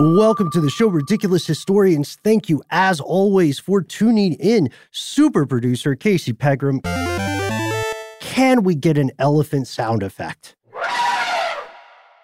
Welcome to the show, Ridiculous Historians. Thank you, as always, for tuning in. Super producer Casey Pegram. Can we get an elephant sound effect?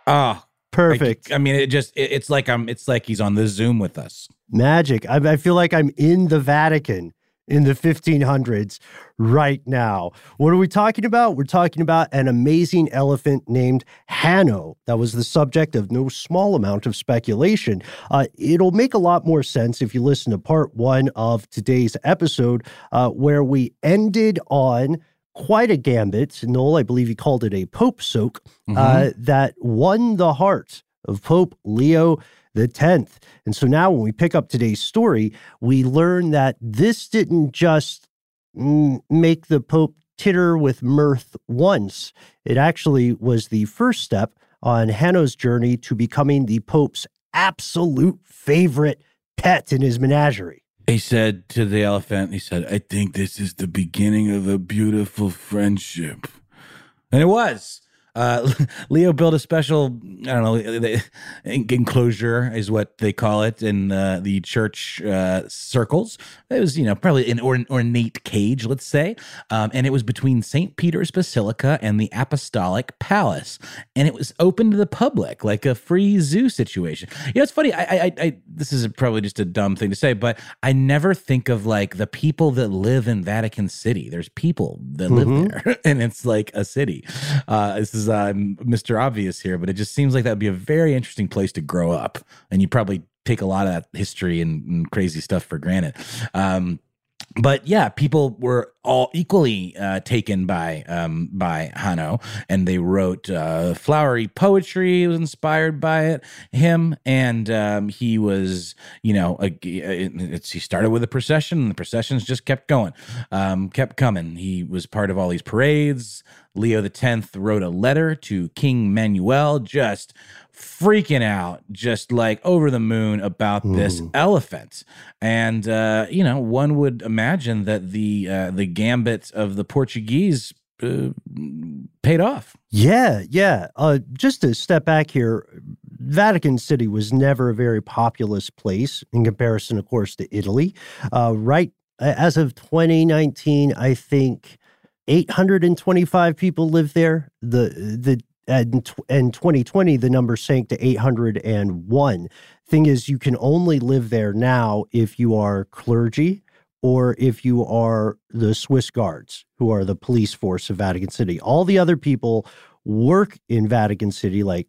Ah, Perfect. I, I mean, it just, it- it's like I'm, it's like he's on the Zoom with us. Magic. I, I feel like I'm in the Vatican in the 1500s right now. What are we talking about? We're talking about an amazing elephant named Hanno. That was the subject of no small amount of speculation. Uh, it'll make a lot more sense if you listen to part one of today's episode, uh, where we ended on quite a gambit. Noel, I believe he called it a Pope soak, uh, that won the heart of Pope Leo the 10th. And so now when we pick up today's story, we learn that this didn't just make the Pope titter with mirth once. It actually was the first step on Hanno's journey to becoming the Pope's absolute favorite pet in his menagerie. He said to the elephant, he said, I think this is the beginning of a beautiful friendship. And it was. Uh, Leo built a special, I don't know, the- enclosure is what they call it in uh, the church uh, circles. It was, you know, probably an orn- ornate cage, let's say. Um, and it was between St. Peter's Basilica and the Apostolic Palace. And it was open to the public, like a free zoo situation. You know, it's funny. I, I, I, this is probably just a dumb thing to say, but I never think of like the people that live in Vatican City. There's people that live there, and it's like a city. Uh, this is uh, Mr. Obvious here, but it just seems like that would be a very interesting place to grow up, and you probably take a lot of that history and, and crazy stuff for granted. Um, but yeah, people were all equally uh, taken by um, by Hanno, and they wrote uh, flowery poetry. Was inspired by it, him, and um, he was, you know, a, it's, he started with a procession, and the processions just kept going, um, kept coming. He was part of all these parades. Leo Tenth wrote a letter to King Manuel, just freaking out, just like over the moon about this elephant. And uh, you know, one would imagine that the uh, the gambit of the Portuguese uh, paid off. Yeah, yeah. Uh, just to step back here, Vatican City was never a very populous place in comparison, of course, to Italy. Uh, right as of 2019, I think 825 people live there. The the and in 2020, the number sank to 801. Thing is, you can only live there now if you are clergy or if you are the Swiss Guards, who are the police force of Vatican City. All the other people work in Vatican City, like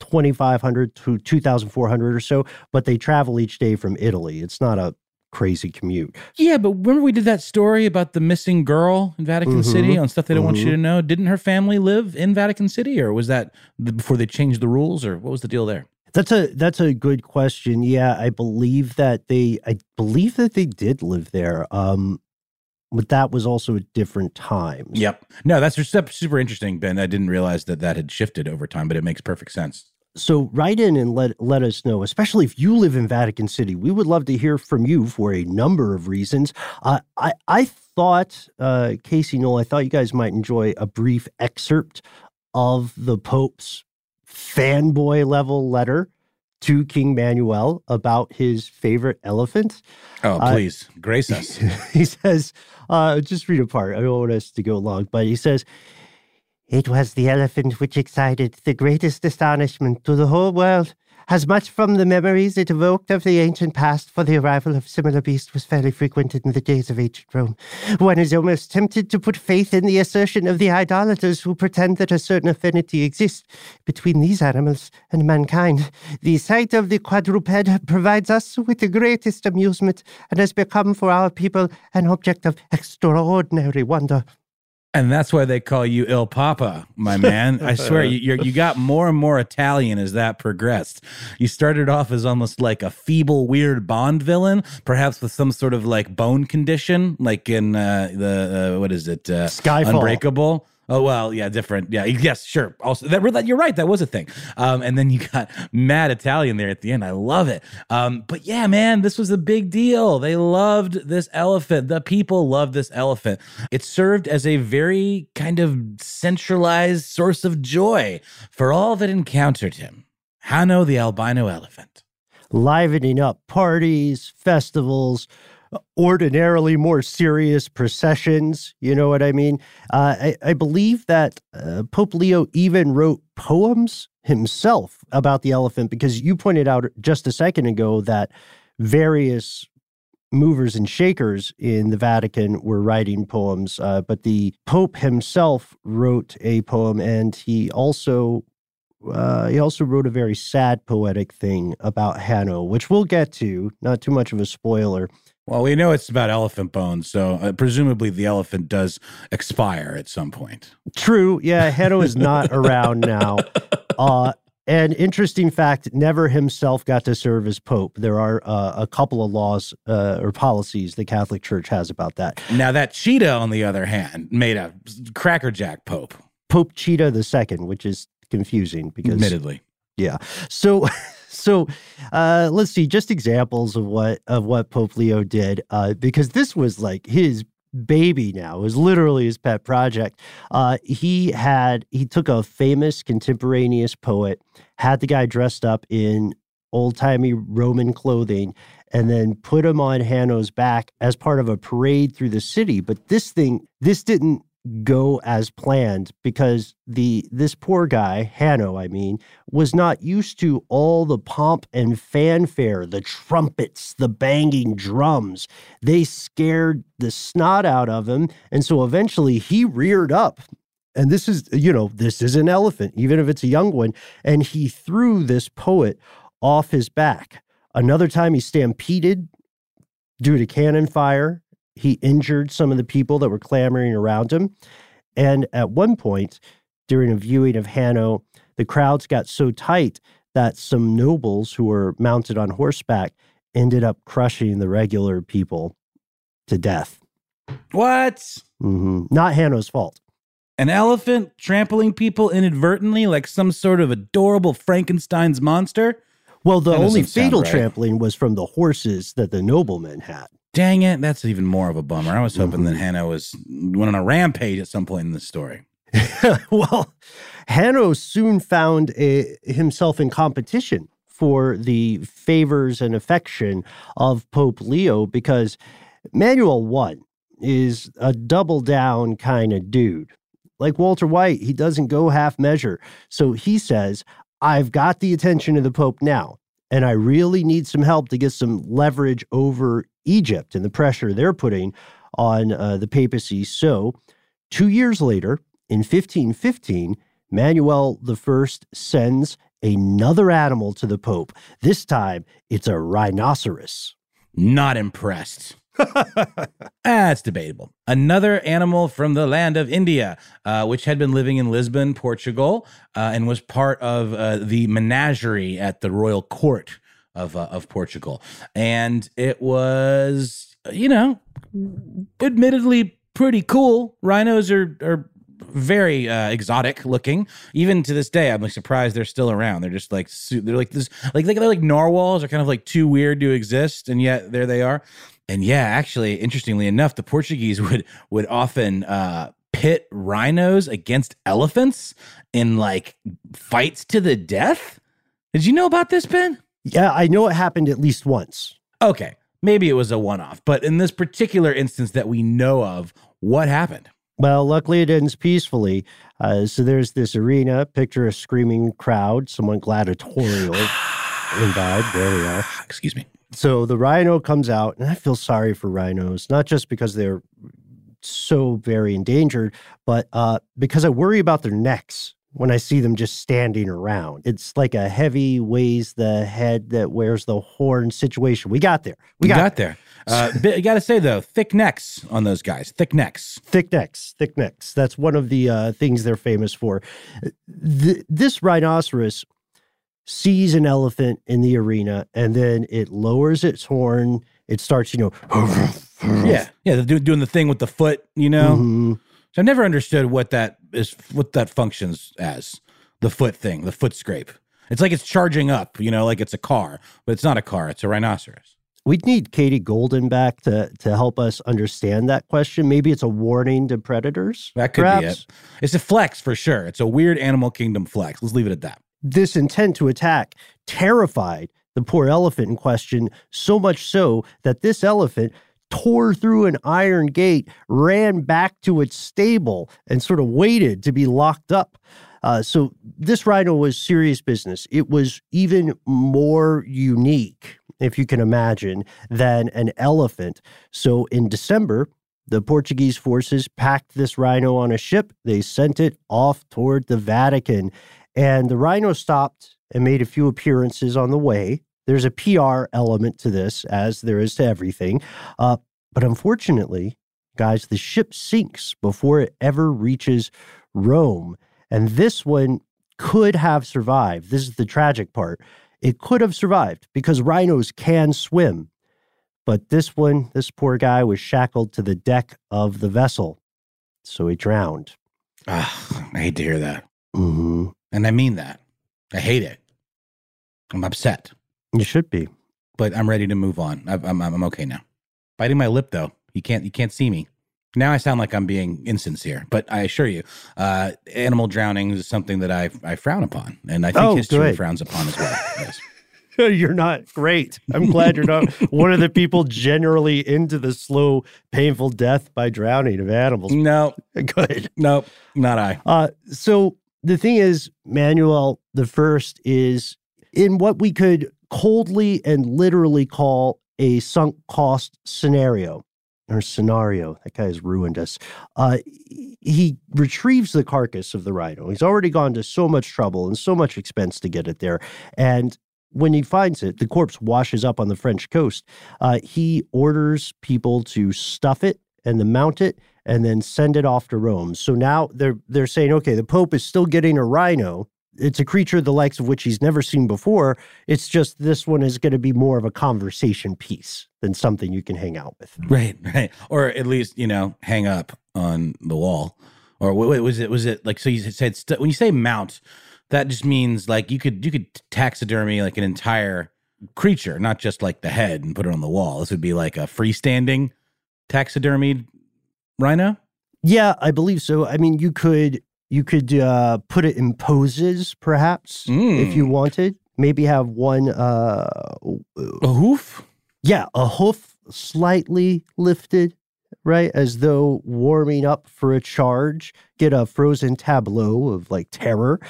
2,500 to 2,400 or so, but they travel each day from Italy. It's not a crazy commute. Yeah, but remember we did that story about the missing girl in Vatican Mhm, City on stuff they don't want you to know. Didn't her family live in Vatican City, or was that before they changed the rules, or what was the deal there? That's a that's a good question. Yeah, I believe that they I believe that they did live there. Um but that was also at different times. Yep. No, that's super interesting, Ben. I didn't realize that that had shifted over time, but it makes perfect sense. So write in and let let us know, especially if you live in Vatican City. We would love to hear from you for a number of reasons. Uh, I I thought, uh, Casey Noel, I thought you guys might enjoy a brief excerpt of the Pope's fanboy level letter to King Manuel about his favorite elephant. Oh, please uh, grace us. He says, uh, just read a part. I don't want us to go long, but he says, It was the elephant which excited the greatest astonishment to the whole world as much from the memories it evoked of the ancient past, for the arrival of similar beasts was fairly frequent in the days of ancient Rome. One is almost tempted to put faith in the assertion of the idolaters who pretend that a certain affinity exists between these animals and mankind. The sight of the quadruped provides us with the greatest amusement and has become for our people an object of extraordinary wonder. And that's why they call you Il Papa, my man. I swear, you you got more and more Italian as that progressed. You started off as almost like a feeble, weird Bond villain, perhaps with some sort of like bone condition, like in uh, the uh, what is it, uh, Skyfall, Unbreakable. Oh well, yeah, different. Yeah, yes, sure. Also, that, you're right. That was a thing. Um, and then you got mad Italian there at the end. I love it. Um, but yeah, man, this was a big deal. They loved this elephant. The people loved this elephant. It served as a very kind of centralized source of joy for all that encountered him. Hanno the albino elephant, livening up parties, festivals ordinarily more serious processions. You know what I mean? Uh, I, I, believe that uh, Pope Leo even wrote poems himself about the elephant because you pointed out just a second ago that various movers and shakers in the Vatican were writing poems, uh, but the Pope himself wrote a poem, and he also uh, he also wrote a very sad poetic thing about Hanno, which we'll get to. Not too much of a spoiler. Well, we know it's about elephant bones, so uh, presumably the elephant does expire at some point. True. Yeah, Hedo is not around now. Uh, an interesting fact Never himself got to serve as Pope. There are uh, a couple of laws uh, or policies the Catholic Church has about that. Now, that cheetah, on the other hand, made a crackerjack Pope. Pope Cheetah II, which is confusing because. Admittedly. Yeah. So. So uh, let's see, just examples of what of what Pope Leo did, uh, because this was like his baby now. It was literally his pet project. Uh, he had he took a famous contemporaneous poet, had the guy dressed up in old timey Roman clothing, and then put him on Hanno's back as part of a parade through the city. But this thing, this didn't go as planned because the this poor guy Hanno I mean was not used to all the pomp and fanfare the trumpets the banging drums. They scared the snot out of him and so eventually he reared up. And this is you know this is an elephant even if it's a young one and he threw this poet off his back. Another time he stampeded due to cannon fire he injured some of the people that were clamoring around him. And at one point, during a viewing of Hanno, the crowds got so tight that some nobles who were mounted on horseback ended up crushing the regular people to death. What? Mm-hmm. Not Hanno's fault. An elephant trampling people inadvertently like some sort of adorable Frankenstein's monster? Well, the only fatal right. trampling was from the horses that the noblemen had. Dang it, that's even more of a bummer. I was hoping mm-hmm. that Hanno was went on a rampage at some point in the story. well, Hanno soon found a, himself in competition for the favors and affection of Pope Leo because Manuel I is a double down kind of dude. Like Walter White, he doesn't go half measure. So he says, I've got the attention of the Pope now, and I really need some help to get some leverage over Egypt and the pressure they're putting on uh, the papacy. So, two years later, in 1515, Manuel I sends another animal to the Pope. This time, it's a rhinoceros. Not impressed. That's debatable. Another animal from the land of India, uh, which had been living in Lisbon, Portugal, uh, and was part of uh, the menagerie at the royal court of uh, of Portugal, and it was, you know, admittedly pretty cool. Rhinos are are very uh, exotic looking. Even to this day, I'm like surprised they're still around. They're just like they're like this like they're like narwhals are kind of like too weird to exist, and yet there they are. And yeah, actually, interestingly enough, the Portuguese would would often uh, pit rhinos against elephants in like fights to the death. Did you know about this, Ben? Yeah, I know it happened at least once. Okay, maybe it was a one off, but in this particular instance that we know of, what happened? Well, luckily it ends peacefully. Uh, so there's this arena. Picture a screaming crowd, somewhat gladiatorial vibe. There we are. Excuse me. So the rhino comes out, and I feel sorry for rhinos, not just because they're so very endangered, but uh, because I worry about their necks when I see them just standing around. It's like a heavy weighs the head that wears the horn situation. We got there. We got, got, there. Uh, you got to say though, thick necks on those guys. Thick necks. thick necks thick necks that's one of the uh, things they're famous for Th- this rhinoceros sees an elephant in the arena and then it lowers its horn it starts you know Yeah, yeah. They're doing the thing with the foot. You know. Mhm. So I've never understood what that is, what that functions as. The foot thing, the foot scrape. It's like it's charging up, you know, like it's a car, but it's not a car. It's a rhinoceros. we'd need katie golden back to to help us understand that question maybe it's a warning to predators That could perhaps? be it. It's a flex for sure. It's a weird animal kingdom flex. Let's leave it at that. This intent to attack terrified the poor elephant in question, so much so that this elephant tore through an iron gate, ran back to its stable, and sort of waited to be locked up. Uh, so this rhino was serious business. It was even more unique, if you can imagine, than an elephant. So in December, the Portuguese forces packed this rhino on a ship. They sent it off toward the Vatican. And the rhino stopped and made a few appearances on the way. There's a PR element to this, as there is to everything. Uh, but unfortunately, guys, the ship sinks before it ever reaches Rome. And this one could have survived. This is the tragic part. It could have survived because rhinos can swim. But this one, this poor guy was shackled to the deck of the vessel. So he drowned. Ah, I hate to hear that. hmm And I mean that. I hate it. I'm upset, You should be. but I'm ready to move on. I- I'm, I'm, I'm okay now. Biting my lip though. You can't, you can't see me. Now I sound like I'm being insincere, but I assure you, uh, animal drowning is something that I, I frown upon. And I think Oh, history good. frowns upon as well. Yes. you're not great. I'm glad you're not one of the people generally into the slow, painful death by drowning of animals. No, Good. no, not I. Uh, so the thing is, Manuel the First is in what we could coldly and literally call a sunk cost scenario or scenario. That guy has ruined us. Uh, he retrieves the carcass of the rhino. He's already gone to so much trouble and so much expense to get it there. And when he finds it, the corpse washes up on the French coast. Uh, he orders people to stuff it and then mount it and then send it off to Rome. So now they're they're saying, okay, the Pope is still getting a rhino. It's a creature the likes of which he's never seen before. It's just this one is going to be more of a conversation piece than something you can hang out with. Right, right. Or at least, you know, hang up on the wall. Or wait, was it was it like so you said st- when you say mount, that just means like you could you could taxidermy like an entire creature, not just like the head and put it on the wall. This would be like a freestanding taxidermied rhino. Yeah, I believe so. I mean, you could you could uh, put it in poses, perhaps, if you Mm. wanted. Maybe have one, uh, A hoof? yeah, a hoof slightly lifted, right, as though warming up for a charge. Get a frozen tableau of like terror.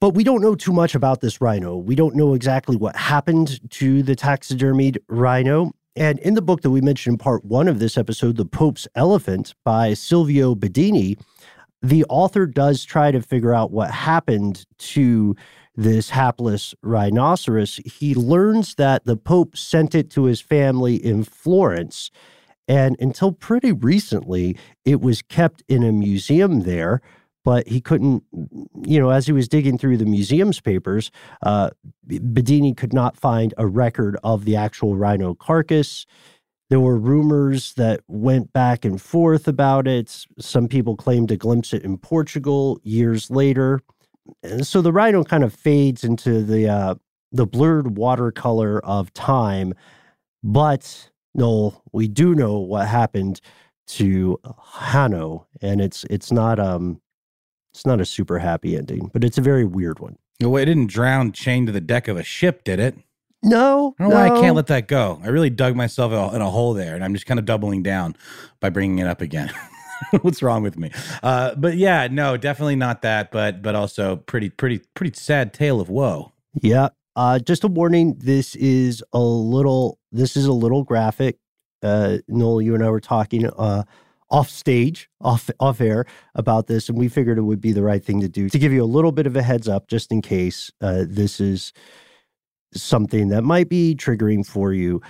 But we don't know too much about this rhino. We don't know exactly what happened to the taxidermied rhino. And in the book that we mentioned in part one of this episode, The Pope's Elephant by Silvio Bedini, the author does try to figure out what happened to this hapless rhinoceros. He learns that the Pope sent it to his family in Florence. And until pretty recently, it was kept in a museum there. But he couldn't, you know, as he was digging through the museum's papers, uh, Bedini could not find a record of the actual rhino carcass. There were rumors that went back and forth about it. Some people claimed to glimpse it in Portugal years later. And so the rhino kind of fades into the uh, the blurred watercolor of time. But no, we do know what happened to Hanno, and it's it's not um it's not a super happy ending, but it's a very weird one. Well, it didn't drown chained to the deck of a ship, did it? No, I don't know no. why I can't let that go. I really dug myself in a, hole there, and I'm just kind of doubling down by bringing it up again. What's wrong with me? Uh, but yeah, no, definitely not that. But but also pretty pretty pretty sad tale of woe. Yeah. Uh, just a warning. This is a little. This is a little graphic. Uh, Noel, you and I were talking uh, off stage, off off air about this, and we figured it would be the right thing to do to give you a little bit of a heads up, just in case uh, this is something that might be triggering for you.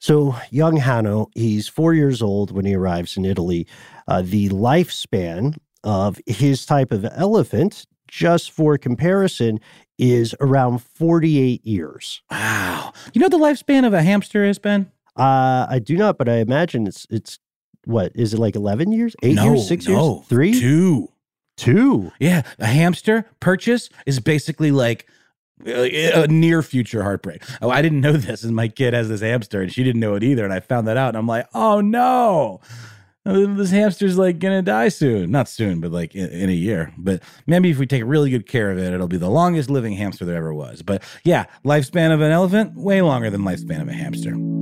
So, young Hanno, he's four years old when he arrives in Italy. Uh, the lifespan of his type of elephant, just for comparison, is around 48 years. Wow. You know what the lifespan of a hamster has been? Uh, I do not, but I imagine it's it's what is it like 11 years, eight no, years, six no, years, three, two. two. Yeah, a hamster purchase is basically like uh, a near future heartbreak. Oh, I didn't know this, and my kid has this hamster, and she didn't know it either. And I found that out, and I'm like, oh no, uh, this hamster's like gonna die soon. Not soon, but like in, in, a year. But maybe if we take really good care of it, it'll be the longest living hamster there ever was. But yeah, lifespan of an elephant way longer than lifespan of a hamster.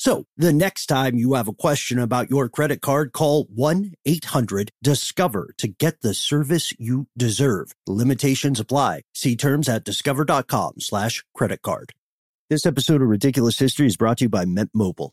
So the next time you have a question about your credit card, call 1 800 Discover to get the service you deserve. Limitations apply. See terms at discover.com slash credit card. This episode of Ridiculous History is brought to you by Mint Mobile.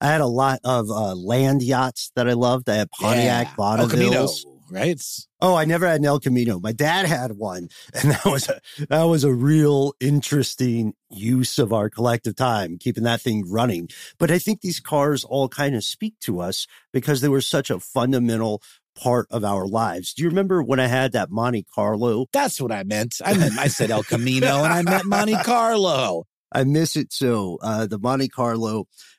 I had a lot of uh, land yachts that I loved. I had Pontiac yeah. Bonnevilles. right? Oh, I never had an El Camino. My dad had one, and that was a that was a real interesting use of our collective time, keeping that thing running. But I think these cars all kind of speak to us because they were such a fundamental part of our lives. Do you remember when I had that Monte Carlo? That's what I meant. I meant I said El Camino and I meant Monte Carlo. I miss it so. Uh, the Monte Carlo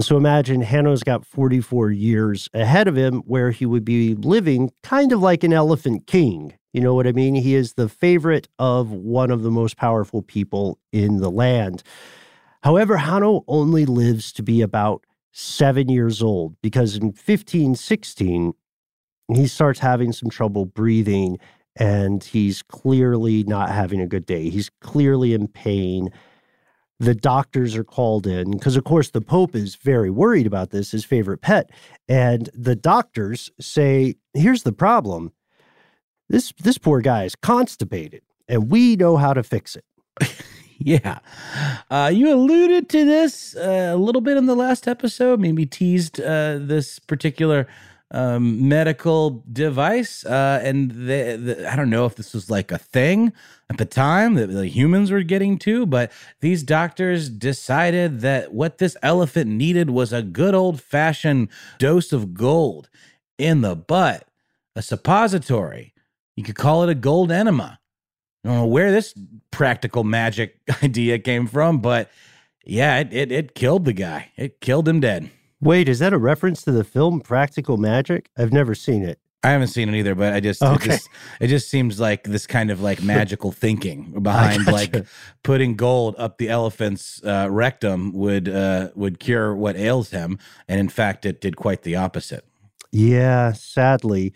So imagine Hanno's got 44 years ahead of him where he would be living kind of like an elephant king. You know what I mean? He is the favorite of one of the most powerful people in the land. However, Hanno only lives to be about seven years old because in 1516, he starts having some trouble breathing and he's clearly not having a good day. He's clearly in pain the doctors are called in because of course the pope is very worried about this his favorite pet and the doctors say here's the problem. This this poor guy is constipated and we know how to fix it. Yeah. Uh, you alluded to this uh, a little bit in the last episode maybe teased uh, this particular um, medical device. Uh, and the, the, I don't know if this was like a thing at the time that the humans were getting to, but these doctors decided that what this elephant needed was a good old fashioned dose of gold in the butt, a suppository. You could call it a gold enema. I don't know where this practical magic idea came from, but yeah, it, it, it killed the guy. It killed him dead. Wait, is that a reference to the film Practical Magic? I've never seen it. I haven't seen it either, but I just, okay. it just it just seems like this kind of like magical thinking behind like putting gold up the elephant's uh, rectum would uh, would cure what ails him, and in fact, it did quite the opposite. Yeah, sadly,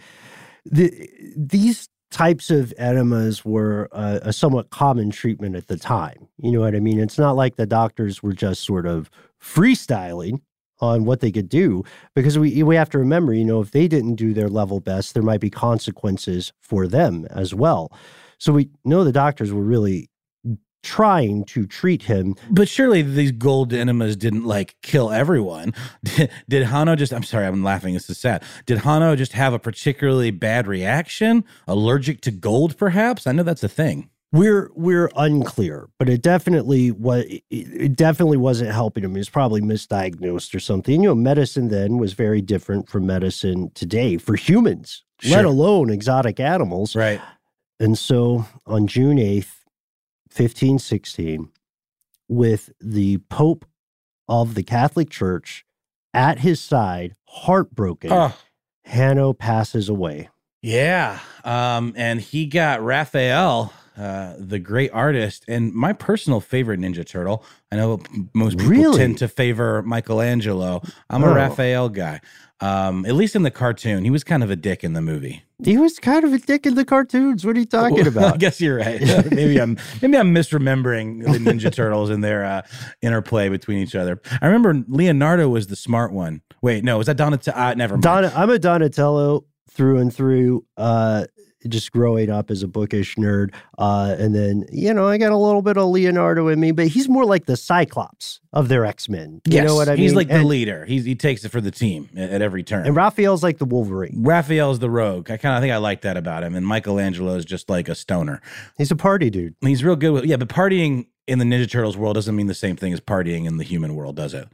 the, these types of enemas were uh, a somewhat common treatment at the time. You know what I mean? It's not like the doctors were just sort of freestyling on what they could do because we we have to remember, you know, if they didn't do their level best, there might be consequences for them as well. So we know the doctors were really trying to treat him. But surely these gold enemas didn't like kill everyone. Did, did Hanno just, I'm sorry, I'm laughing. This is sad. Did Hanno just have a particularly bad reaction? Allergic to gold, perhaps? I know that's a thing. We're we're unclear, but it definitely was it definitely wasn't helping him. He was probably misdiagnosed or something. You know, medicine then was very different from medicine today for humans, sure. let alone exotic animals. Right. And so on June 8th, 1516, with the Pope of the Catholic Church at his side, heartbroken, oh. Hanno passes away. Yeah. Um, and he got Raphael uh, the great artist and my personal favorite Ninja Turtle. I know most people really? tend to favor Michelangelo. I'm oh. a Raphael guy. Um, at least in the cartoon, he was kind of a dick in the movie. He was kind of a dick in the cartoons. What are you talking about? I guess you're right. maybe I'm maybe I'm misremembering the Ninja Turtles and their uh, interplay between each other. I remember Leonardo was the smart one. Wait, no, was that Donatello? Uh, never mind. Don- I'm a Donatello through and through. Uh, just growing up as a bookish nerd. Uh, and then, you know, I got a little bit of Leonardo in me, but he's more like the Cyclops of their X Men. You yes, know what I mean? He's like and, the leader. He's, he takes it for the team at, at, every turn. And Raphael's like the Wolverine. Raphael's the rogue. I kind of think I like that about him. And Michelangelo is just like a stoner. He's a party dude. He's real good with, yeah, but partying in the Ninja Turtles world doesn't mean the same thing as partying in the human world, does it?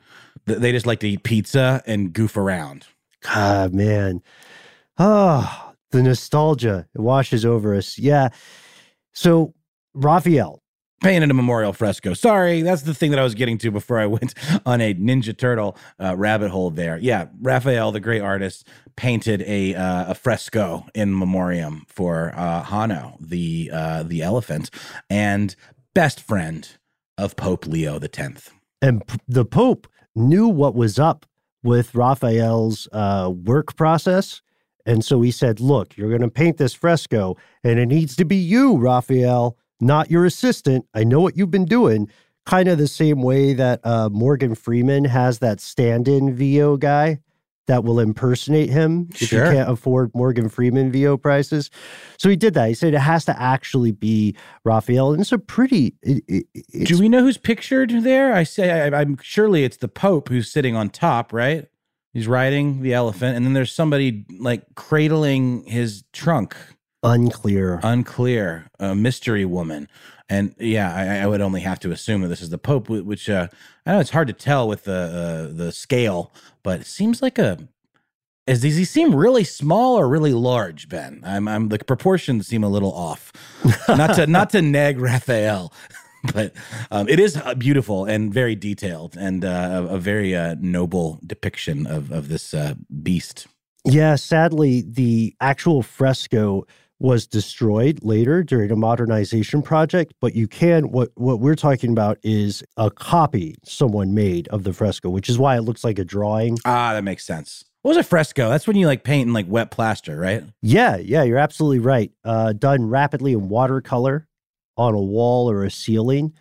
They just like to eat pizza and goof around. God, man. Oh, the nostalgia it washes over us. Yeah. So Raphael painted a memorial fresco. Sorry, that's the thing that I was getting to before I went on a Ninja Turtle uh, rabbit hole there. Yeah, Raphael, the great artist, painted a uh, a fresco in memoriam for uh, Hanno, the uh, the elephant, and best friend of Pope Leo X. And p- the Pope knew what was up with Raphael's uh, work process and so he said, Look, you're going to paint this fresco, and it needs to be you, Raphael, not your assistant. I know what you've been doing. Kind of the same way that uh, Morgan Freeman has that stand in VO guy that will impersonate him if Sure. you can't afford Morgan Freeman VO prices. So he did that. He said it has to actually be Raphael, and it's a pretty. It, it, it's, Do we know who's pictured there? I say I, I'm surely it's the Pope who's sitting on top, right? He's riding the elephant, and then there's somebody like cradling his trunk. unclear. Unclear, a mystery woman, and yeah, I, I would only have to assume that this is the Pope, which uh, I know it's hard to tell with the uh, the scale, but it seems like a. Is, does he seem really small or really large, Ben? I'm, I'm the proportions seem a little off. not to not to nag Raphael, but um, it is uh, beautiful and very detailed and uh, a, a very uh, noble depiction of of this uh, beast. Yeah, sadly, the actual fresco was destroyed later during a modernization project. But you can what what we're talking about is a copy someone made of the fresco, which is why it looks like a drawing. Ah, that makes sense. What was a fresco? That's when you like paint in like wet plaster, right? Yeah, yeah, you're absolutely right. Uh, done rapidly in watercolor on a wall or a ceiling,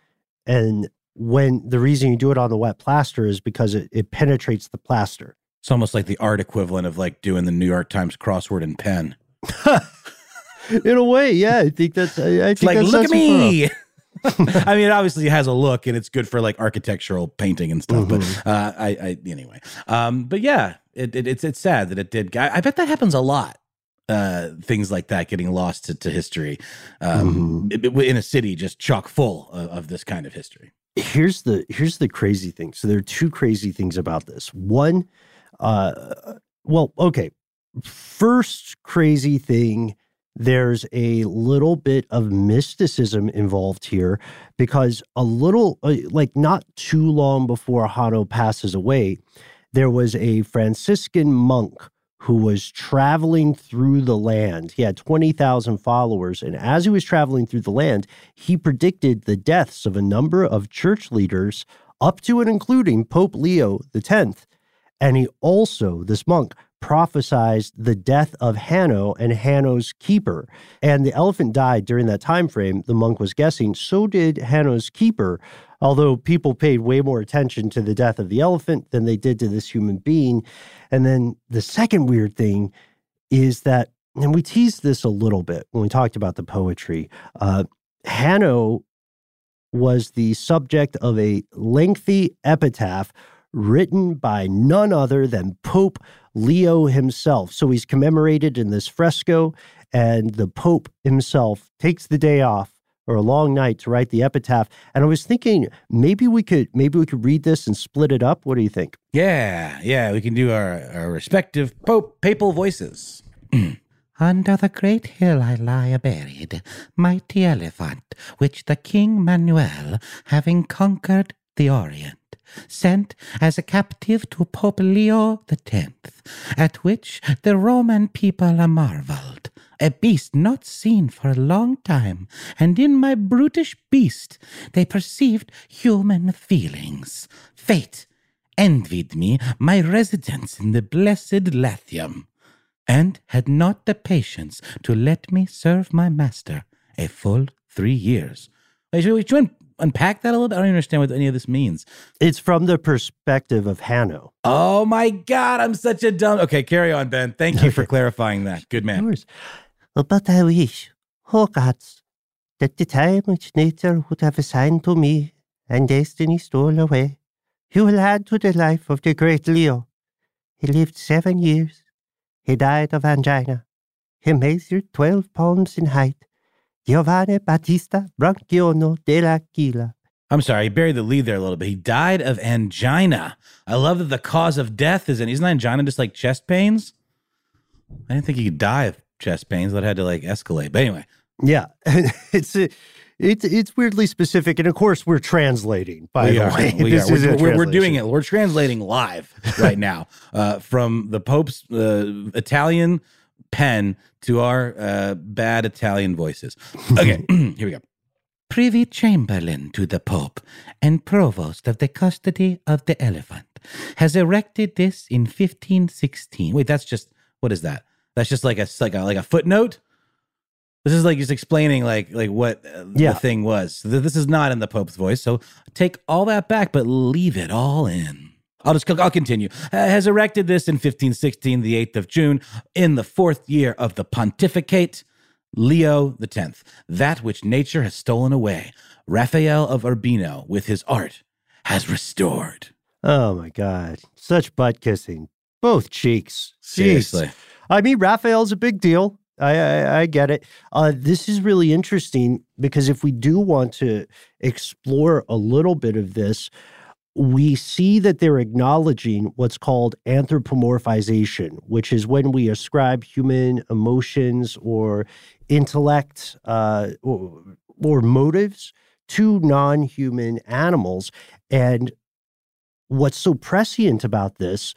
and when the reason you do it on the wet plaster is because it, it penetrates the plaster. It's almost like the art equivalent of like doing the New York Times crossword in pen. In a way, yeah, I think that's. I, I It's think like, that's look at me. I mean, it obviously has a look, and it's good for like architectural painting and stuff. Mhm. But uh, I, I, anyway, um, but yeah, it, it, it's it's sad that it did. I, I bet that happens a lot. Uh, things like that getting lost to, to history um, Mm-hmm. in a city just chock full of, of this kind of history. here's the here's the crazy thing. So there are two crazy things about this. One, uh, well, okay. First crazy thing, there's a little bit of mysticism involved here because a little, uh, like not too long before Hanno passes away, there was a Franciscan monk who was traveling through the land. He had 20,000 followers. And as he was traveling through the land, he predicted the deaths of a number of church leaders, up to and including Pope Leo X. And he also, this monk, prophesized the death of Hanno and Hanno's keeper. And the elephant died during that time frame, the monk was guessing. So did Hanno's keeper, although people paid way more attention to the death of the elephant than they did to this human being. And then the second weird thing is that, and we teased this a little bit when we talked about the poetry, uh, Hanno was the subject of a lengthy epitaph written by none other than Pope Leo himself. So he's commemorated in this fresco, and the Pope himself takes the day off or a long night to write the epitaph. And I was thinking maybe we could maybe we could read this and split it up. What do you think? Yeah, yeah, we can do our, our respective pope papal voices. Under the great hill I lie buried, mighty elephant, which the King Manuel, having conquered the Orient, sent as a captive to Pope Leo the Tenth, at which the Roman people marveled. A beast not seen for a long time, and in my brutish beast they perceived human feelings. Fate envied me my residence in the blessed Latium and had not the patience to let me serve my master a full three years. Wait, should we, should we unpack that a little bit? I don't even understand what any of this means. It's from the perspective of Hanno. Oh my God, I'm such a dumb. Okay, carry on, Ben. Thank you for clarifying that. Good man. But I wish, oh gods, that the time which nature would have assigned to me and destiny stole away, you will add to the life of the great Leo. He lived seven years. He died of angina. He measured twelve pounds in height. Giovanni Battista dell'Aquila. I'm sorry, he buried the lead there a little bit. He died of angina. I love that the cause of death is, and isn't angina just like chest pains? I didn't think he could die of chest pains. That had to like escalate. But anyway, Yeah, it's a, it's it's weirdly specific, and of course we're translating. By we the are. way, We This are. is We're, we're, we're doing it. We're translating live right now uh, from the Pope's uh, Italian pen to our uh, bad Italian voices. Okay, here we go. Privy Chamberlain to the Pope and Provost of the Custody of the Elephant, has erected this in 1516. Wait, that's just what is that? That's just like a like a like a footnote. This is like just explaining like like what uh, Yeah. the thing was. Th- This is not in the Pope's voice, so take all that back, but leave it all in. I'll just I'll continue. Uh, has erected this in 1516, the 8th of June, in the fourth year of the pontificate Leo the Tenth. That which nature has stolen away, Raphael of Urbino, with his art, has restored. Oh my God. Such butt kissing. Both cheeks. Jeez. Seriously. I mean, Raphael's a big deal. I, I, I get it. Uh, this is really interesting because if we do want to explore a little bit of this, we see that they're acknowledging what's called anthropomorphization, which is when we ascribe human emotions or intellect uh, or, or motives to non human animals. And what's so prescient about this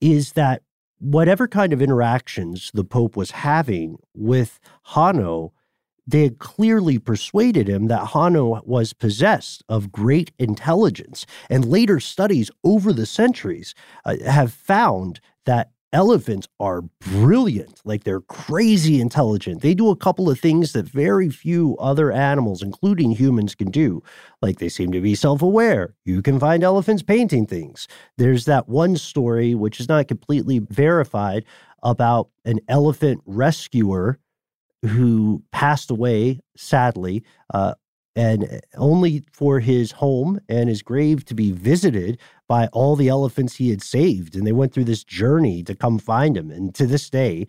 is that whatever kind of interactions the Pope was having with Hanno, they had clearly persuaded him that Hanno was possessed of great intelligence. And later studies over the centuries uh, have found that elephants are brilliant. Like they're crazy intelligent. They do a couple of things that very few other animals, including humans, can do. Like they seem to be self aware. You can find elephants painting things. There's that one story, which is not completely verified, about an elephant rescuer who passed away sadly uh, and only for his home and his grave to be visited by all the elephants he had saved. And they went through this journey to come find him. And to this day,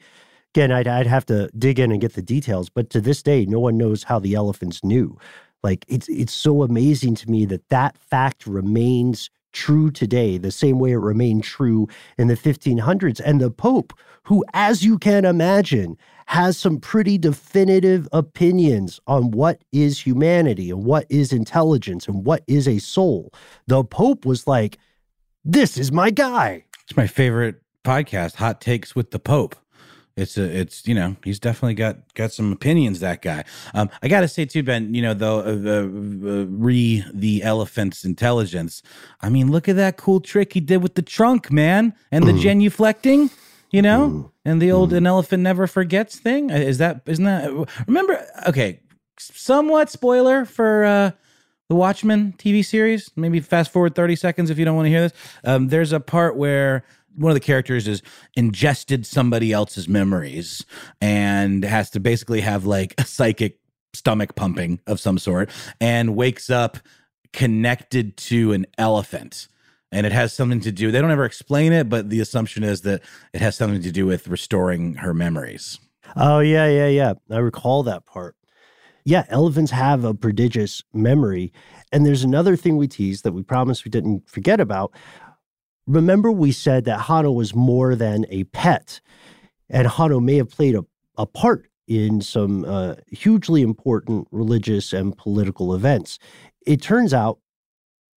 again, I'd, I'd have to dig in and get the details, but to this day, no one knows how the elephants knew. Like it's it's so amazing to me that that fact remains true today, the same way it remained true in the 1500s. And the Pope, who, as you can imagine, has some pretty definitive opinions on what is humanity and what is intelligence and what is a soul. The Pope was like, This is my guy. It's my favorite podcast, Hot Takes with the Pope. It's a, it's you know he's definitely got got some opinions that guy. Um, I got to say too, Ben. You know though, uh, uh, re the elephant's intelligence. I mean, look at that cool trick he did with the trunk, man, and the genuflecting. You know, and the old an elephant never forgets thing. Uh, Is that isn't that? Remember? Okay, somewhat spoiler for. uh the Watchmen TV series. Maybe fast forward 30 seconds if you don't want to hear this. Um, there's a part where one of the characters is ingested somebody else's memories and has to basically have like a psychic stomach pumping of some sort and wakes up connected to an elephant. And it has something to do, they don't ever explain it, but the assumption is that it has something to do with restoring her memories. Oh, yeah, yeah, yeah. I recall that part. Yeah, elephants have a prodigious memory. And there's another thing we teased that we promised we didn't forget about. Remember, we said that Hanno was more than a pet, and Hanno may have played a, a part in some uh, hugely important religious and political events. It turns out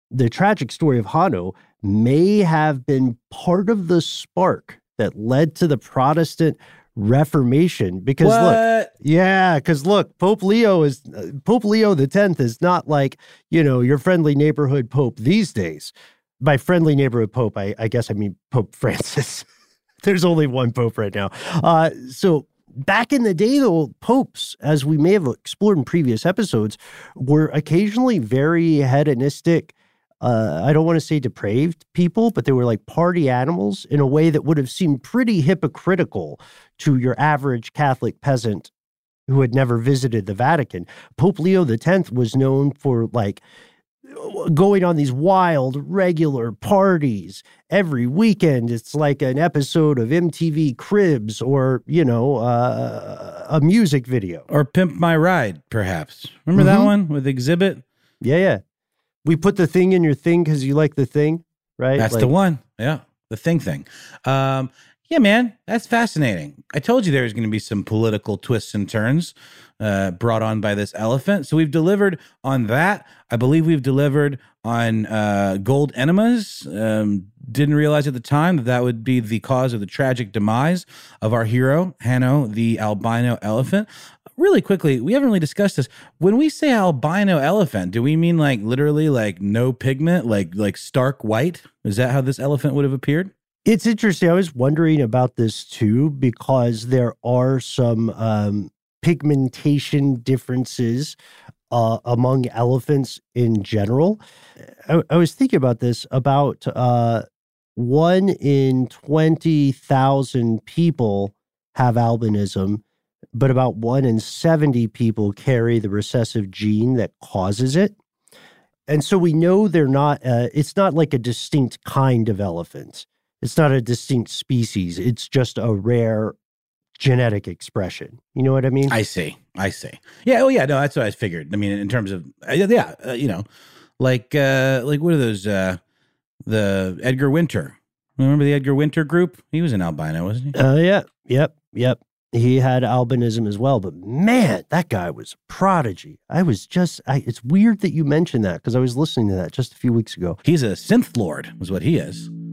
the tragic story of Hanno may have been part of the spark that led to the Protestant Reformation. Because look, yeah, because look, Pope Leo is uh, Pope Leo the Tenth is not like you know your friendly neighborhood pope these days. By friendly neighborhood pope, I, I guess I mean Pope Francis. There's only one pope right now. Uh, so back in the day, though, popes, as we may have explored in previous episodes, were occasionally very hedonistic. Uh, I don't want to say depraved people, but they were like party animals in a way that would have seemed pretty hypocritical to your average Catholic peasant who had never visited the Vatican. Pope Leo X was known for like going on these wild, regular parties every weekend. It's like an episode of MTV Cribs or, you know, uh, a music video. Or Pimp My Ride, perhaps. Remember that Mhm. one with Xzibit? Yeah, yeah. We put the thing in your thing because you like the thing, right? That's the one. Yeah. The thing thing. Um, yeah, man, that's fascinating. I told you there was going to be some political twists and turns uh, brought on by this elephant. So we've delivered on that. I believe we've delivered on uh, gold enemas. Um, didn't realize at the time that that would be the cause of the tragic demise of our hero, Hanno, the albino elephant. Really quickly, we haven't really discussed this. When we say albino elephant, do we mean like literally like no pigment, like like stark white? Is that how this elephant would have appeared? It's interesting. I was wondering about this too because there are some um, pigmentation differences uh, among elephants in general. I, I, was thinking about this about uh, one in 20,000 people have albinism, but about one in 70 people carry the recessive gene that causes it. And so we know they're not, uh, it's not like a distinct kind of elephant. It's not a distinct species. It's just a rare genetic expression. You know what I mean? I see. I see. Yeah. Oh, yeah. No, that's what I figured. I mean, in terms of, uh, yeah, uh, you know, like, uh, like what are those, uh, the Edgar Winter? Remember the Edgar Winter group? He was an albino, wasn't he? Uh, yeah. Yep. Yep he had albinism as well but man that guy was a prodigy i was just I, it's weird that you mentioned that because i was listening to that just a few weeks ago he's a synth lord is what he is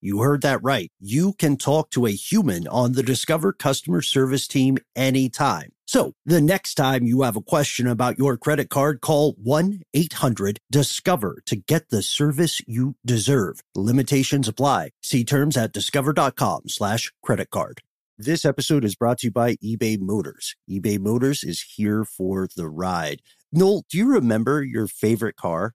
you heard that right. You can talk to a human on the Discover customer service team anytime. So the next time you have a question about your credit card, call 1-800-DISCOVER to get the service you deserve. Limitations apply. See terms at discover.com slash credit card. This episode is brought to you by eBay Motors. eBay Motors is here for the ride. Noel, do you remember your favorite car?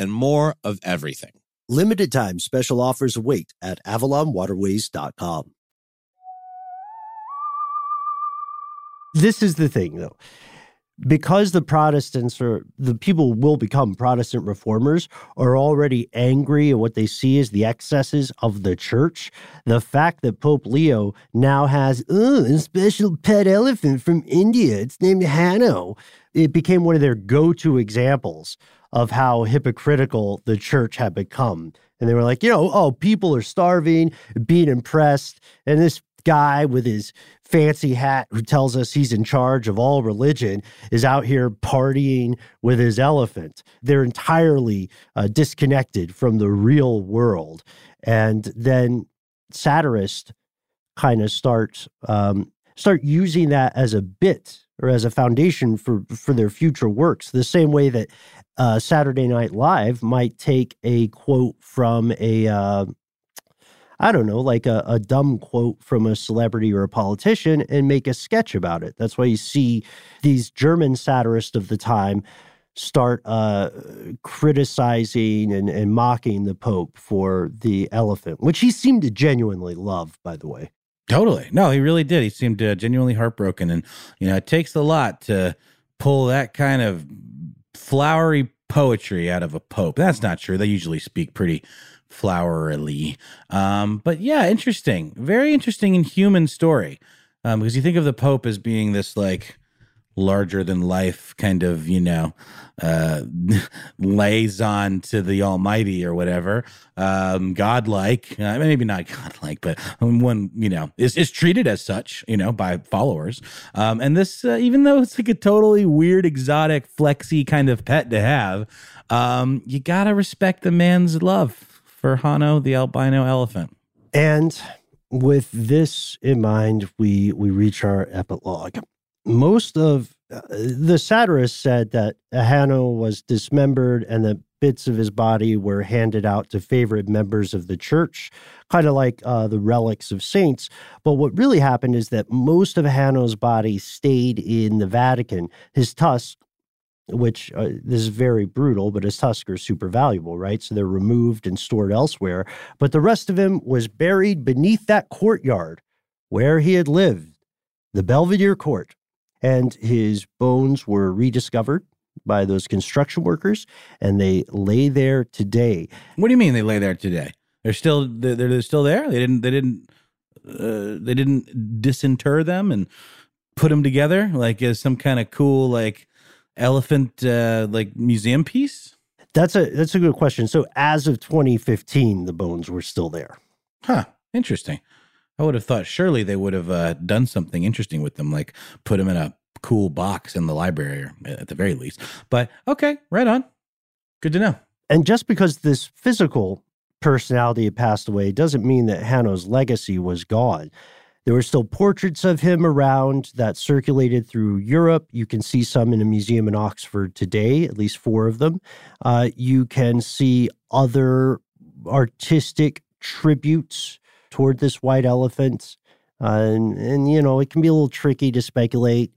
and more of everything. Limited time special offers wait at avalonwaterways.com. This is the thing, though. Because the Protestants or the people will become Protestant reformers are already angry at what they see as the excesses of the church, the fact that Pope Leo now has a special pet elephant from India, it's named Hanno, it became one of their go to examples of how hypocritical the church had become. And they were like, you know, oh, people are starving, being impressed. And this guy with his fancy hat who tells us he's in charge of all religion is out here partying with his elephant. They're entirely uh, disconnected from the real world. And then satirists kind of start um, start using that as a bit or as a foundation for for their future works. The same way that uh, Saturday Night Live might take a quote from a uh, I don't know, like a, a dumb quote from a celebrity or a politician and make a sketch about it. That's why you see these German satirists of the time start uh, criticizing and, and mocking the Pope for the elephant, which he seemed to genuinely love, by the way. Totally. No, he really did. He seemed uh, genuinely heartbroken. And, you know, it takes a lot to pull that kind of flowery poetry out of a pope. That's not true. They usually speak pretty flowerily. Um, but yeah, interesting. Very interesting and human story. Um, because you think of the Pope as being this like larger than life kind of, you know, uh, liaison to the Almighty or whatever. Um, godlike, uh, maybe not godlike, but one, you know, is, is treated as such, you know, by followers. Um, and this, uh, even though it's like a totally weird, exotic, flexy kind of pet to have, um, you gotta respect the man's love for Hanno the albino elephant. And with this in mind, we we reach our epilogue. Most of uh, the satirists said that Hanno was dismembered and that bits of his body were handed out to favorite members of the church, kind of like uh, the relics of saints. But what really happened is that most of Hanno's body stayed in the Vatican. His tusks which uh, this is very brutal, but his tusks are super valuable, right? So they're removed and stored elsewhere. But the rest of him was buried beneath that courtyard where he had lived, the Belvedere Court. And his bones were rediscovered by those construction workers, and they lay there today. What do you mean they lay there today? They're still they're, they're still there. They didn't they didn't uh, they didn't disinter them and put them together like as some kind of cool like elephant uh, like museum piece? That's a that's a good question. So as of 2015, the bones were still there. Huh. Interesting. I would have thought surely they would have uh, done something interesting with them, like put them in a cool box in the library, or at the very least. But okay, right on. Good to know. And just because this physical personality had passed away doesn't mean that Hanno's legacy was gone. There were still portraits of him around that circulated through Europe. You can see some in a museum in Oxford today, at least four of them. Uh, you can see other artistic tributes toward this white elephant. Uh, and, and, you know, it can be a little tricky to speculate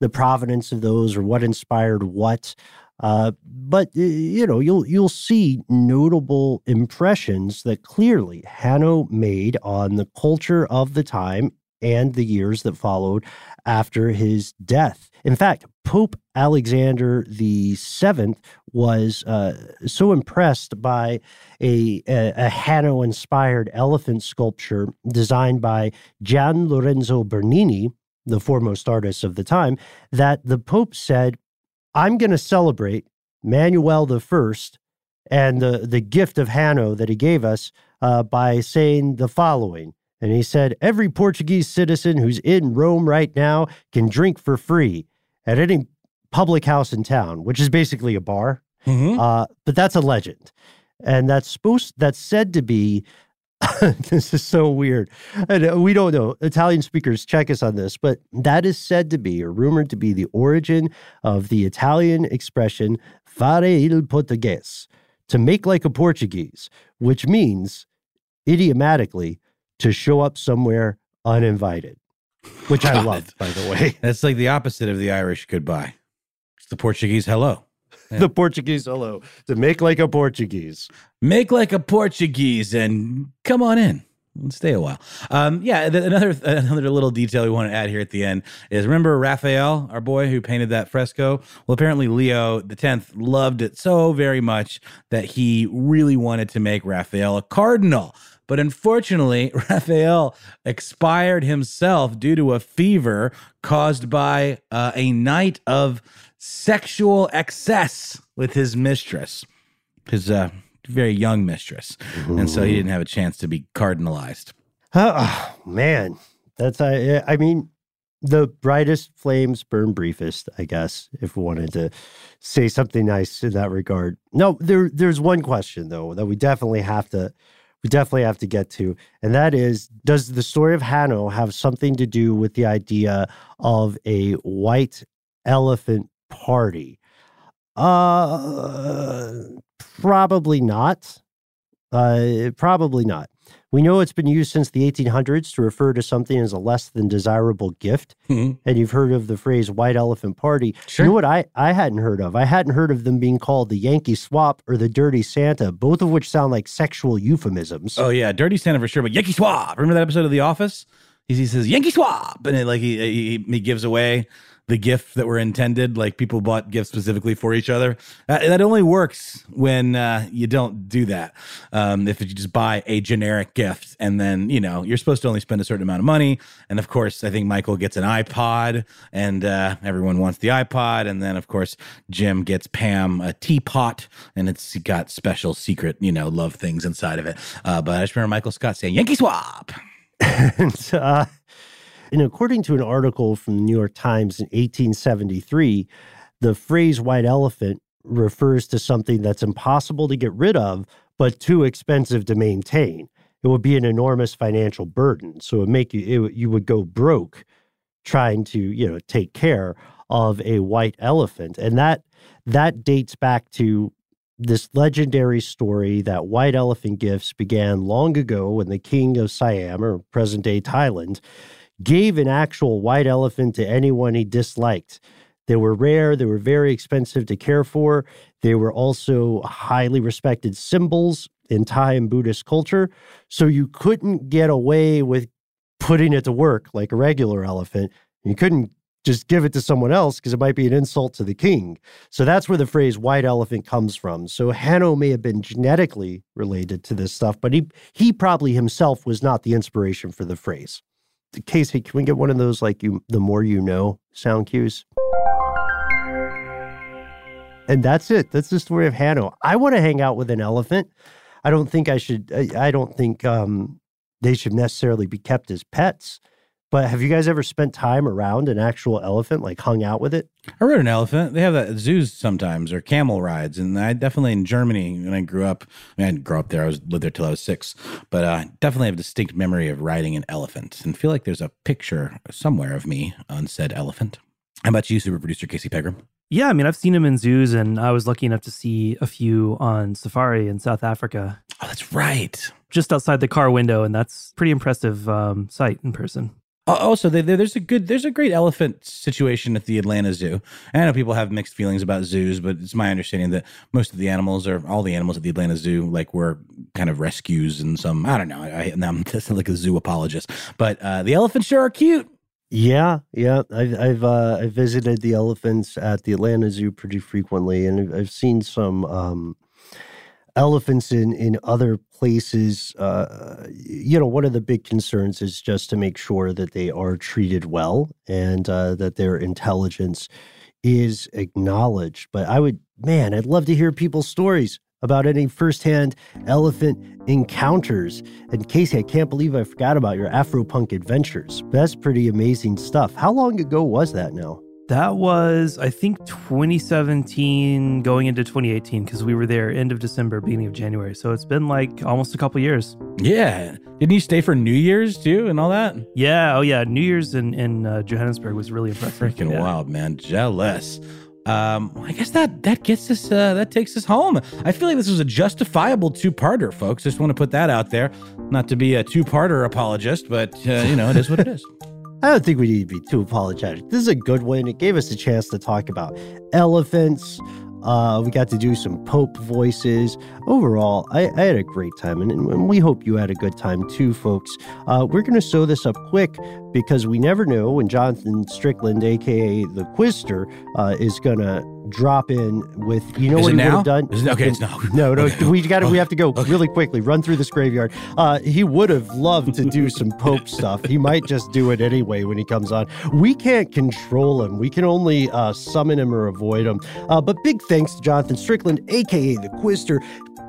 the provenance of those or what inspired what. Uh, but you know, you'll you'll see notable impressions that clearly Hanno made on the culture of the time and the years that followed after his death. In fact, Pope Alexander the Seventh was uh, so impressed by a, a, a Hanno-inspired elephant sculpture designed by Gian Lorenzo Bernini, the foremost artist of the time, that the Pope said, I'm going to celebrate Manuel the First and the, the gift of Hanno that he gave us uh, by saying the following. And he said, Every Portuguese citizen who's in Rome right now can drink for free at any public house in town, which is basically a bar. Mm-hmm. Uh, but that's a legend. And that's supposed, that's said to be this is so weird. And we don't know. Italian speakers check us on this, but that is said to be or rumored to be the origin of the Italian expression fare il portuguese, to make like a Portuguese, which means idiomatically to show up somewhere uninvited, which I love, by the way. That's like the opposite of the Irish goodbye. It's the Portuguese hello. Yeah. The Portuguese hello to make like a Portuguese. Make like a Portuguese and come on in and stay a while. Um, yeah, th- another another little detail we want to add here at the end is remember Raphael, our boy who painted that fresco. Well, apparently Leo the tenth loved it so very much that he really wanted to make Raphael a cardinal. But unfortunately, Raphael expired himself due to a fever caused by uh, a night of sexual excess with his mistress, his uh, very young mistress, and so he didn't have a chance to be cardinalized. Oh, man, that's I. I mean, the brightest flames burn briefest. I guess if we wanted to say something nice in that regard. No, there. There's one question though that we definitely have to. Definitely have to get to, and that is: Does the story of Hanno have something to do with the idea of a white elephant party? Uh, probably not. Uh, probably not. We know it's been used since the 1800s to refer to something as a less than desirable gift. Mhm. And you've heard of the phrase white elephant party. Sure. You know what I, I hadn't heard of? I hadn't heard of them being called the Yankee swap or the dirty Santa, both of which sound like sexual euphemisms. Oh yeah, Dirty Santa for sure. But Yankee Swap. Remember that episode of The Office? He, he says Yankee Swap, and it, like he, he he gives away the gift that were intended. Like people bought gifts specifically for each other. That, that only works when uh, you don't do that. Um, if you just buy a generic gift, and then you know you're supposed to only spend a certain amount of money. And of course, I think Michael gets an iPod, and uh, everyone wants the iPod. And then of course Jim gets Pam a teapot, and it's got special secret you know love things inside of it. Uh, but I just remember Michael Scott saying Yankee Swap. and, uh, and according to an article from the New York Times in 1873, the phrase white elephant refers to something that's impossible to get rid of, but too expensive to maintain. It would be an enormous financial burden. So it make you, it, you would go broke trying to, you know, take care of a white elephant. And that, that dates back to this legendary story that white elephant gifts began long ago when the king of Siam, or present day Thailand, gave an actual white elephant to anyone he disliked. They were rare, they were very expensive to care for. They were also highly respected symbols in Thai and Buddhist culture. So you couldn't get away with putting it to work like a regular elephant. You couldn't just give it to someone else because it might be an insult to the king. So that's where the phrase white elephant comes from. So Hanno may have been genetically related to this stuff, but he he probably himself was not the inspiration for the phrase. Casey, can we get one of those like you the more you know sound cues? And that's it. That's the story of Hanno. I want to hang out with an elephant. I don't think I should I, I don't think um they should necessarily be kept as pets. But have you guys ever spent time around an actual elephant, like hung out with it? I rode an elephant. They have that at zoos sometimes or camel rides. And I definitely in Germany when I grew up, I, mean, I didn't grow up there. I was lived there till I was six, but uh, definitely have a distinct memory of riding an elephant and feel like there's a picture somewhere of me on said elephant. How about you, super producer Casey Pegram? Yeah, I mean, I've seen him in zoos, and I was lucky enough to see a few on safari in South Africa, Oh, that's right. just outside the car window, and that's pretty impressive um, sight in person. Oh, Also, they, there's a good, there's a great elephant situation at the Atlanta Zoo. I know people have mixed feelings about zoos, but it's my understanding that most of the animals, or all the animals at the Atlanta Zoo, like were kind of rescues and some. I don't know. I, I'm just like a zoo apologist, but uh, the elephants sure are cute. Yeah, yeah. I've I've uh, I visited the elephants at the Atlanta Zoo pretty frequently, and I've- I've seen some um, elephants in in other places. Uh, you know, one of the big concerns is just to make sure that they are treated well and uh, that their intelligence is acknowledged. But I would, man, I'd love to hear people's stories about any firsthand elephant encounters. And Casey, I can't believe I forgot about your Afro punk adventures. That's pretty amazing stuff. How long ago was that now? That was, I think, 2017 going into 2018, because we were there end of December, beginning of January. So it's been like almost a couple years. Yeah. Didn't you stay for New Year's too and all that? Yeah. Oh, yeah. New Year's in, in uh, Johannesburg was really impressive. Freaking Yeah. wild, man. Jealous. Um, I guess that that gets us uh, that takes us home. I feel like this was a justifiable two-parter, folks. Just want to put that out there. Not to be a two-parter apologist, but uh, you know, it is what it is. I don't think we need to be too apologetic. This is a good one. It gave us a chance to talk about elephants. Uh, we got to do some Pope voices. Overall, I, I had a great time, and, and we hope you had a good time too, folks. Uh, we're going to sew this up quick because we never know when Jonathan Strickland, aka the Quister, uh, is going to drop in with you know Is what he would have done? It- okay, it's no. No, no, Okay. we got. We have to go Okay. really quickly. Run through this graveyard. Uh, he would have loved to do some Pope stuff. He might just do it anyway when he comes on. We can't control him. We can only uh, summon him or avoid him. Uh, but big thanks to Jonathan Strickland, aka the Quister.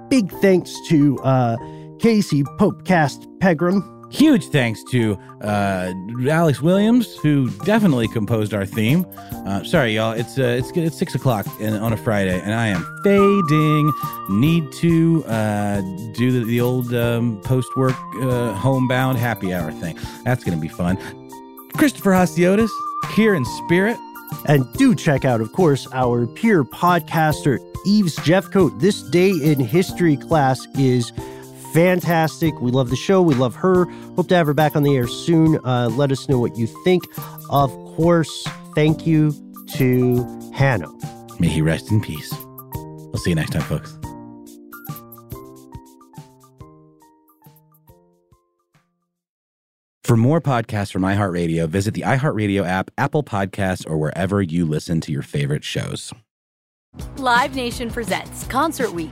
Big thanks to uh, Casey Popecast Pegram. Huge thanks to uh, Alex Williams, who definitely composed our theme. Uh, sorry, y'all. It's uh, it's it's six o'clock in, on a Friday, and I am fading. Need to uh, do the, the old um, post work uh, homebound happy hour thing. That's gonna be fun. Christopher Hasiotis here in spirit. And do check out, of course, our peer podcaster, Eves Jeffcoat. This day in history class is fantastic. We love the show. We love her. Hope to have her back on the air soon. Uh, let us know what you think. Of course, thank you to Hanno. May he rest in peace. We'll see you next time, folks. For more podcasts from iHeartRadio, visit the iHeartRadio app, Apple Podcasts, or wherever you listen to your favorite shows. Live Nation presents Concert Week.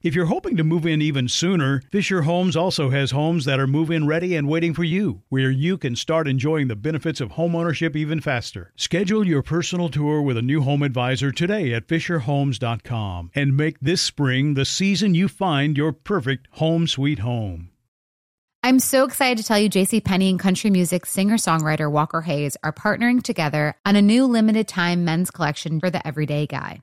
If you're hoping to move in even sooner, Fischer Homes also has homes that are move in ready and waiting for you, where you can start enjoying the benefits of homeownership even faster. Schedule your personal tour with a new home advisor today at FischerHomes.com and make this spring the season you find your perfect home sweet home. I'm so excited to tell you JC Penney and country music singer-songwriter Walker Hayes are partnering together on a new limited time men's collection for the everyday guy.